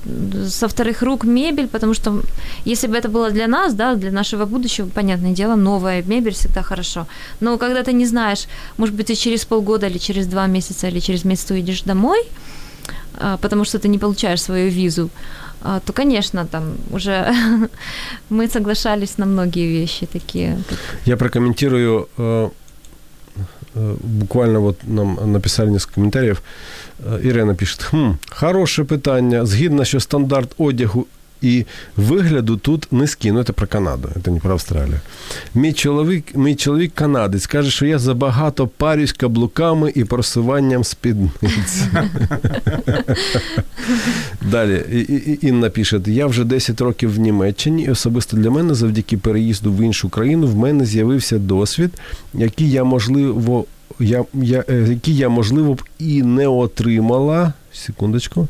со вторых рук мебель, потому что если бы это было для нас, да, для нашего будущего, понятное дело, новая мебель всегда хорошо. Но когда ты не знаешь, может быть, ты через полгода или через два месяца или через месяц уедешь домой, а, потому что ты не получаешь свою визу, а, то, конечно, там уже мы соглашались на многие вещи такие. как Я прокомментирую, э, э, буквально вот нам написали несколько комментариев. Е, Ірина пише, хм, хороше питання. Згідно, що стандарт одягу і вигляду тут низький. Ну, це про Канаду, це не про Австралію. Мій чоловік, мій чоловік канадець каже, що я забагато парюсь каблуками і просуванням спідниць. Далі Інна пише: я вже 10 років в Німеччині, і особисто для мене, завдяки переїзду в іншу країну, в мене з'явився досвід, який я можливо. Я, я, е, який я, можливо, б і не отримала. Секундочку.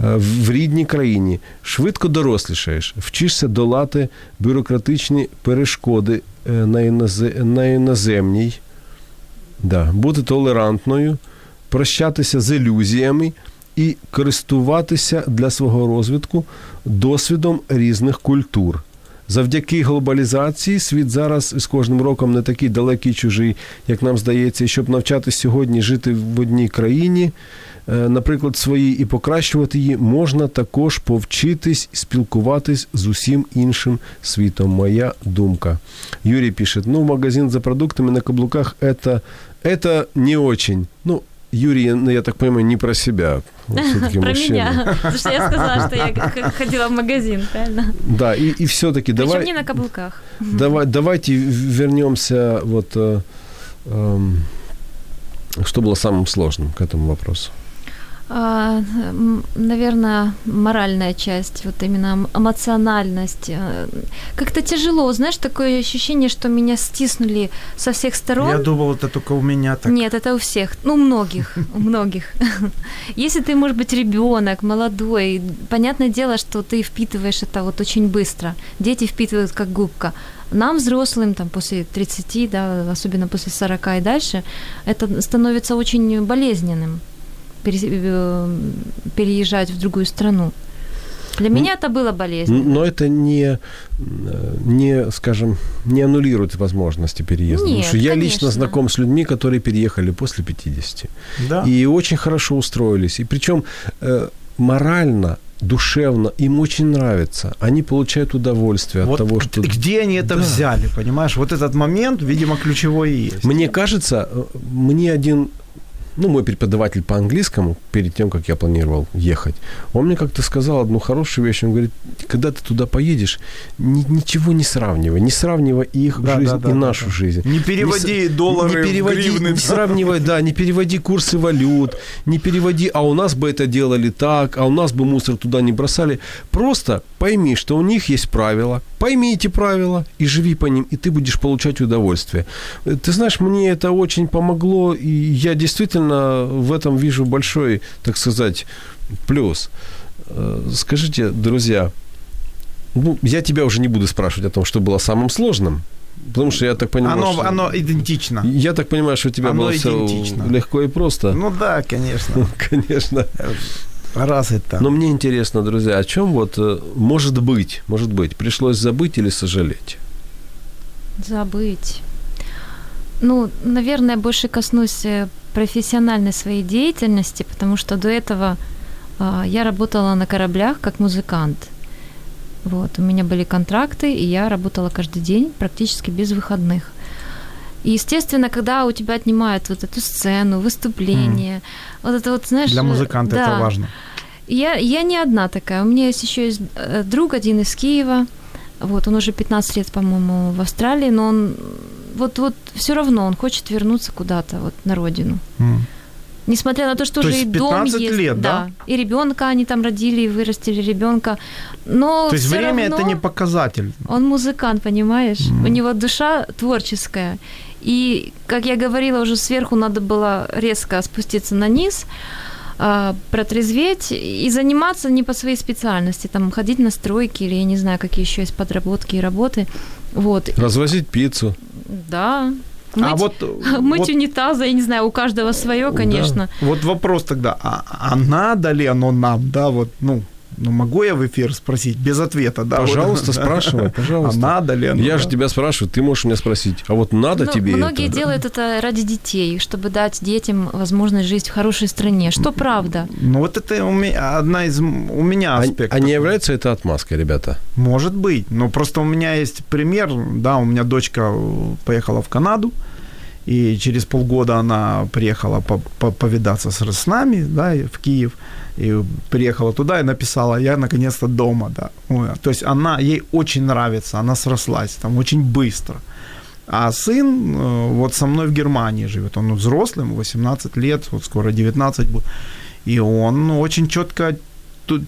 Е, В рідній країні швидко дорослішаєш, вчишся долати бюрократичні перешкоди е, на, іноз... на іноземній, да, бути толерантною, прощатися з ілюзіями і користуватися для свого розвитку досвідом різних культур. Завдяки глобалізації світ зараз з кожним роком не такий далекий чужий, як нам здається, і щоб навчатись сьогодні жити в одній країні, е, наприклад, своїй і покращувати її, можна також повчитись спілкуватись з усім іншим світом. Моя думка. Юрій пише: ну, магазин за продуктами на каблуках это, это не очень. Ну, Юрий, ну, я так понимаю, не про себя. Все-таки Про мужчина. меня. Потому что я сказала, что я ходила в магазин, правильно? Да, и, и все-таки Причем давай, не на каблуках. давай, давайте вернемся вот э, эм, что было самым сложным к этому вопросу. А, наверное, моральная часть, вот именно эмоциональность. Э, Как-то тяжело, знаешь, такое ощущение, что меня стиснули со всех сторон. Я думал, это только у меня так. Нет, это у всех, ну, у многих, у многих. Если ты, может быть, ребенок, молодой, понятное дело, что ты впитываешь это вот очень быстро. Дети впитывают как губка. Нам, взрослым, там, после 30, да, особенно после 40 и дальше, это становится очень болезненным переезжать в другую страну. Для меня это было болезненно. Но это не, э, не, скажем, не аннулирует возможности переезда. потому Нет, что я лично конечно. знаком с людьми, которые переехали после 50. Да. И очень хорошо устроились. И причем э, морально, душевно им очень нравится. Они получают удовольствие Вот от того, что... где они это Да. взяли, понимаешь? Вот этот момент, видимо, ключевой и есть. Мне кажется, э, мне один ну, мой преподаватель по английскому, перед тем, как я планировал ехать, он мне как-то сказал одну хорошую вещь. Он говорит, когда ты туда поедешь, ни, ничего не сравнивай. Не сравнивай их Да, жизнь да, да, и да, нашу да. жизнь. Не переводи с- доллары не в переводи, гривны, Не да. сравнивай, да, не переводи курсы валют, не переводи, а у нас бы это делали так, а у нас бы мусор туда не бросали. Просто пойми, что у них есть правила, пойми эти правила и живи по ним, и ты будешь получать удовольствие. Э, Ты знаешь, мне это очень помогло, и я действительно в этом вижу большой, так сказать, плюс. Э, Скажите, друзья, ну, я тебя уже не буду спрашивать о том, что было самым сложным, потому что я так понимаю, Оно, что... оно идентично. Я так понимаю, что у тебя Оно было все идентично. легко и просто. Ну да, конечно. Конечно. Раз это. Но мне интересно, друзья, о чем вот, э, может быть, может быть, пришлось забыть или сожалеть? Забыть. Ну, наверное, больше коснусь э, профессиональной своей деятельности, потому что до этого а, я работала на кораблях как музыкант. Вот, у меня были контракты, и я работала каждый день, практически без выходных. И, естественно, когда у тебя отнимают вот эту сцену, выступление, вот это вот, знаешь... Для музыканта да. это важно. Я, я не одна такая. У меня есть еще есть э, друг один из Киева. Вот, он уже 15 лет, по-моему, в Австралии, но он вот, вот все равно он хочет вернуться куда-то, вот на родину. М. Несмотря на то, что То уже и дом 15 есть, лет, да? и ребенка они там родили, и вырастили ребенка, но То есть время равно это не показатель. он музыкант, понимаешь? Мгм. У него душа творческая. И, как я говорила, уже сверху надо было резко спуститься на низ, а, протрезветь и заниматься не по своей специальности, там ходить на стройки или я не знаю, какие еще есть подработки и работы. Вот. Развозить пиццу. Да. А Мыть, вот, мыть вот, унитазы, я не знаю, у каждого свое, конечно. вот вопрос тогда, а, а надо ли оно нам, да, вот, ну, ну, могу я в эфир спросить без ответа, да? вот, Пожалуйста, да. спрашивай, А пожалуйста. надо ли оно? Я да? же тебя спрашиваю, ты можешь меня спросить, а вот надо Ну, тебе многие это? делают это ради детей, чтобы дать детям возможность жить в хорошей стране, что правда. Ну, вот это у меня одна из у меня А, аспектов. а не является это отмазкой, ребята? Может быть, но просто у меня есть пример, да, у меня дочка э, поехала в Канаду, и через полгода она приехала по- по- повидаться с, нами, да, в Киев, и приехала туда и написала, я наконец-то дома, да. Ой, то есть она, ей очень нравится, она срослась там очень быстро. А сын э, вот со мной в Германии живет, он взрослым, 18 лет, вот скоро 19 будет, и он ну, очень четко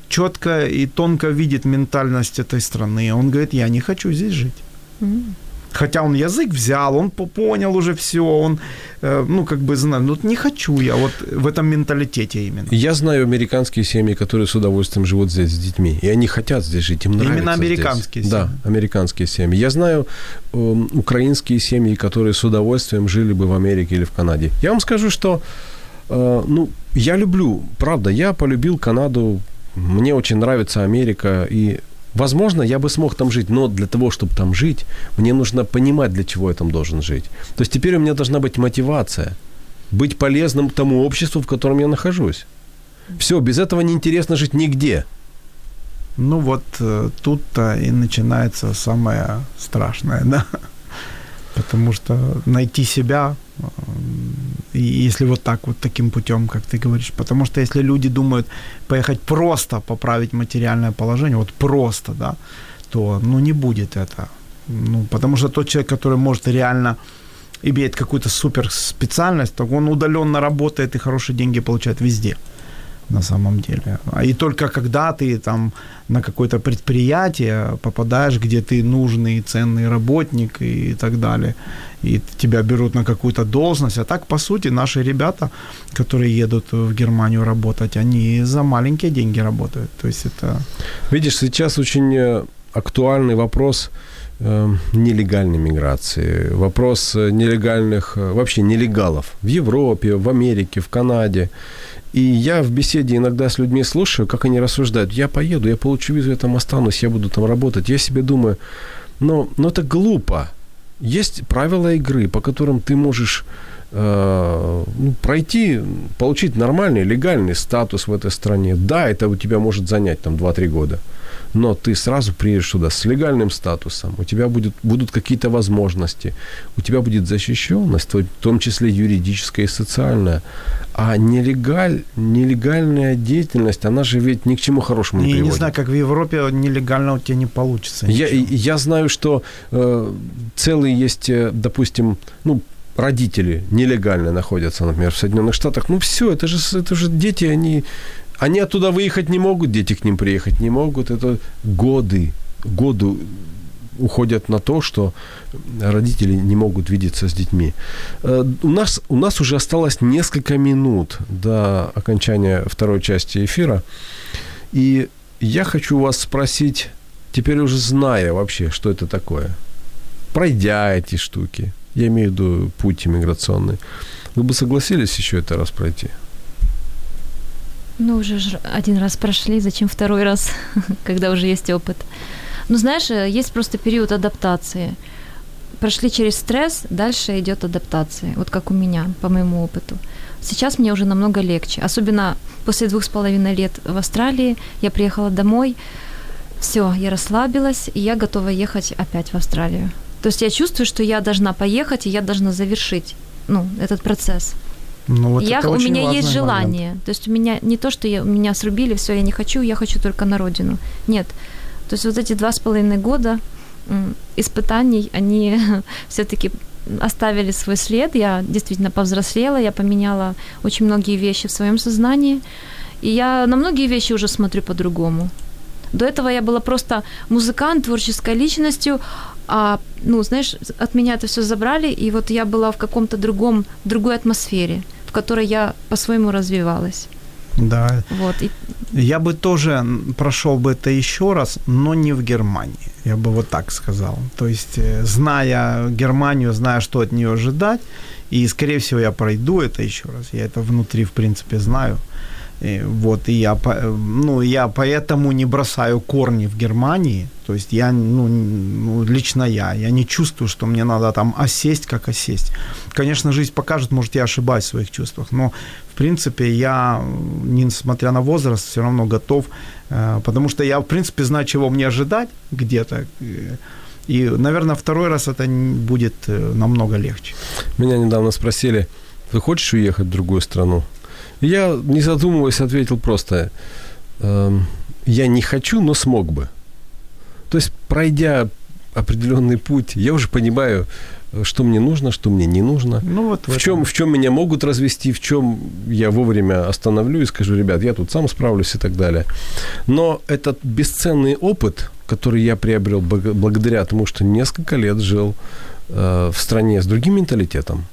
четко и тонко видит ментальность этой страны. Он говорит, я не хочу здесь жить. М. Хотя он язык взял, он по- понял уже все, он, э, ну, как бы знает, ну, не хочу я вот в этом менталитете именно. Я знаю американские семьи, которые с удовольствием живут здесь с детьми, и они хотят здесь жить, им нравится Именно здесь. американские Да, семьи. американские семьи. Я знаю эм, украинские семьи, которые с удовольствием жили бы в Америке или в Канаде. Я вам скажу, что, э, ну, я люблю, правда, я полюбил Канаду, мне очень нравится Америка, и Возможно, я бы смог там жить, но для того, чтобы там жить, мне нужно понимать, для чего я там должен жить. То есть теперь у меня должна быть мотивация, быть полезным тому обществу, в котором я нахожусь. Все, без этого неинтересно жить нигде. Ну, вот э, тут-то и начинается самое страшное, да. Потому что найти себя, если вот так вот таким путем, как ты говоришь, потому что если люди думают поехать просто поправить материальное положение, вот просто, да, то, ну, не будет это. Ну, потому что тот человек, который может реально имеет какую-то супер специальность, то он удаленно работает и хорошие деньги получает везде на самом деле. А И только когда ты там на какое-то предприятие попадаешь, где ты нужный, ценный работник и так далее, и тебя берут на какую-то должность. А так, по сути, наши ребята, которые едут в Германию работать, они за маленькие деньги работают. То есть это... Видишь, сейчас очень э, актуальный вопрос э, нелегальной миграции, вопрос э, нелегальных, э, вообще нелегалов в Европе, в Америке, в Канаде. И я в беседе иногда с людьми слушаю, как они рассуждают. Я поеду, я получу визу, я там останусь, я буду там работать. Я себе думаю, ну, ну это глупо. Есть правила игры, по которым ты можешь э, ну, пройти, получить нормальный, легальный статус в этой стране. Да, это у тебя может занять там 2-3 года но ты сразу приедешь туда с легальным статусом, у тебя будет, будут какие-то возможности, у тебя будет защищенность, в том числе юридическая и социальная. А нелегаль, нелегальная деятельность, она же ведь ни к чему хорошему не Я приводит. не знаю, как в Европе нелегально у тебя не получится. Я, ничего. я знаю, что э, целые есть, э, допустим, ну, родители нелегально находятся, например, в Соединенных Штатах. Ну, все, это же, это же дети, они, они оттуда выехать не могут, дети к ним приехать не могут. Это годы, годы уходят на то, что родители не могут видеться с детьми. Э, У нас, у нас уже осталось несколько минут до окончания второй части эфира. И я хочу вас спросить, теперь уже зная вообще, что это такое, пройдя эти штуки, я имею в виду путь иммиграционный, вы бы согласились еще это раз пройти? Ну, уже один раз прошли, зачем второй раз, когда уже есть опыт. Ну, знаешь, э, есть просто период адаптации. Прошли через стресс, дальше идет адаптация. Вот как у меня, по моему опыту. Сейчас мне уже намного легче. Особенно после двух с половиной лет в Австралии я приехала домой. Все, я расслабилась, и я готова ехать опять в Австралию. То есть я чувствую, что я должна поехать, и я должна завершить ну, этот процесс. Ну, вот я, это у меня есть желание. момент. То есть у меня не то, что я, меня срубили, все, я не хочу, я хочу только на родину. Нет. То есть вот эти два с половиной года испытаний, они все-таки оставили свой след. Я действительно повзрослела, я поменяла очень многие вещи в своем сознании. И я на многие вещи уже смотрю по-другому. До этого я была просто музыкант, творческой личностью, а, ну, знаешь, от меня это все забрали, и вот я была в каком-то другом, другой атмосфере, в которой я по-своему развивалась. Да. Вот. И, Я бы тоже прошел бы это еще раз, но не в Германии. Я бы вот так сказал. То есть, э, зная Германию, зная, что от нее ожидать, и, скорее всего, я пройду это еще раз. Я это внутри, в принципе, знаю. И вот, и я, э, ну, я поэтому не бросаю корни в Германии. То есть я, ну, ну, лично я, я не чувствую, что мне надо там осесть, как осесть. Конечно, жизнь покажет, может, я ошибаюсь в своих чувствах, но, в принципе, я, несмотря на возраст, все равно готов, э, потому что я, в принципе, знаю, чего мне ожидать где-то. э, И, наверное, второй раз это будет э, намного легче. Меня недавно спросили, ты хочешь уехать в другую страну? Я, не задумываясь, ответил просто, эм, я не хочу, но смог бы. То есть, пройдя определенный путь, я уже понимаю, э, что мне нужно, что мне не нужно. Ну, вот В чем, в чем меня могут развести, в чем я вовремя остановлю и скажу, ребят, я тут сам справлюсь и так далее. Но этот бесценный опыт, который я приобрел благодаря тому, что несколько лет жил э, в стране с другим менталитетом,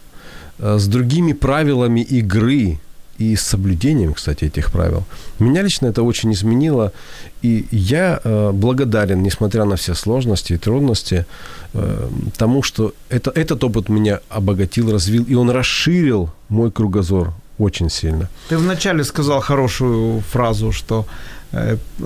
э, с другими правилами игры и с соблюдением, кстати, этих правил. Меня лично это очень изменило, и я э, благодарен, несмотря на все сложности и трудности, э, тому, что это, этот опыт меня обогатил, развил, и он расширил мой кругозор очень сильно. Ты вначале сказал хорошую фразу, что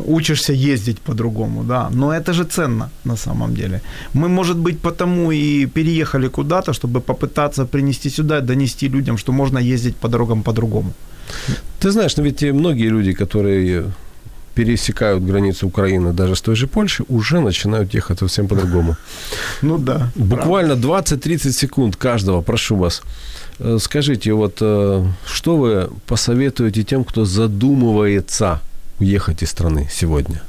учишься ездить по-другому, да, но это же ценно на самом деле. Мы, может быть, потому и переехали куда-то, чтобы попытаться принести сюда, донести людям, что можно ездить по дорогам по-другому. Ты знаешь, но ведь многие люди, которые пересекают границу Украины даже с той же Польши, уже начинают ехать совсем по-другому. Ну да. Буквально 20-30 секунд каждого, прошу вас. Э, Скажите, вот э, что вы посоветуете тем, кто задумывается уехать из страны сегодня?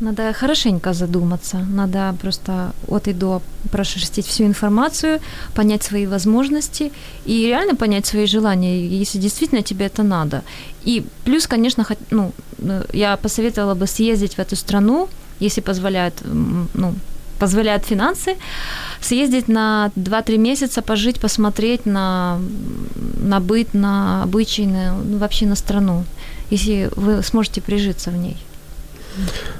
Надо хорошенько задуматься. Надо просто от и до прошерстить всю информацию, понять свои возможности и реально понять свои желания, если действительно тебе это надо. И плюс, конечно, ну, э, я посоветовала бы съездить в эту страну, если позволяет, м, ну, позволяют финансы, съездить на 2-3 месяца, пожить, посмотреть на, на быт, на обычаи, на, ну, вообще на страну, если вы сможете прижиться в ней.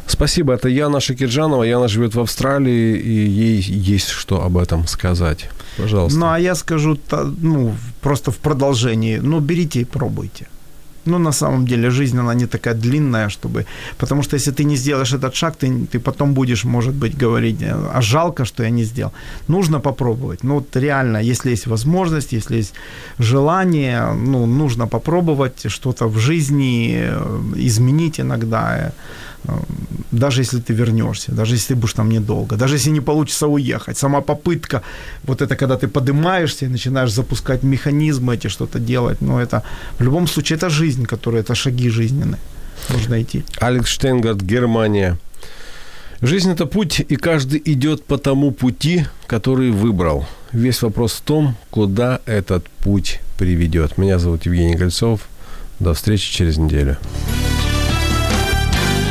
Спасибо, это Яна Шакирджанова. Яна живет в Австралии, и ей есть что об этом сказать. Пожалуйста. Ну, а я скажу, ну, просто в продолжении, ну, берите и пробуйте. Ну, на самом деле, жизнь, она не такая длинная, чтобы... Потому что если ты не сделаешь этот шаг, ты, ты потом будешь, может быть, говорить, а жалко, что я не сделал. Нужно попробовать. Ну, вот реально, если есть возможность, если есть желание, ну, нужно попробовать что-то в жизни э, изменить иногда даже если ты вернешься, даже если ты будешь там недолго, даже если не получится уехать, сама попытка, вот это когда ты поднимаешься и начинаешь запускать механизмы эти, что-то делать, но это в любом случае это жизнь, которая, это шаги жизненные, нужно идти. Алекс Штейнгард, Германия. Жизнь – это путь, и каждый идет по тому пути, который выбрал. Весь вопрос в том, куда этот путь приведет. Меня зовут Евгений Кольцов. До встречи через неделю.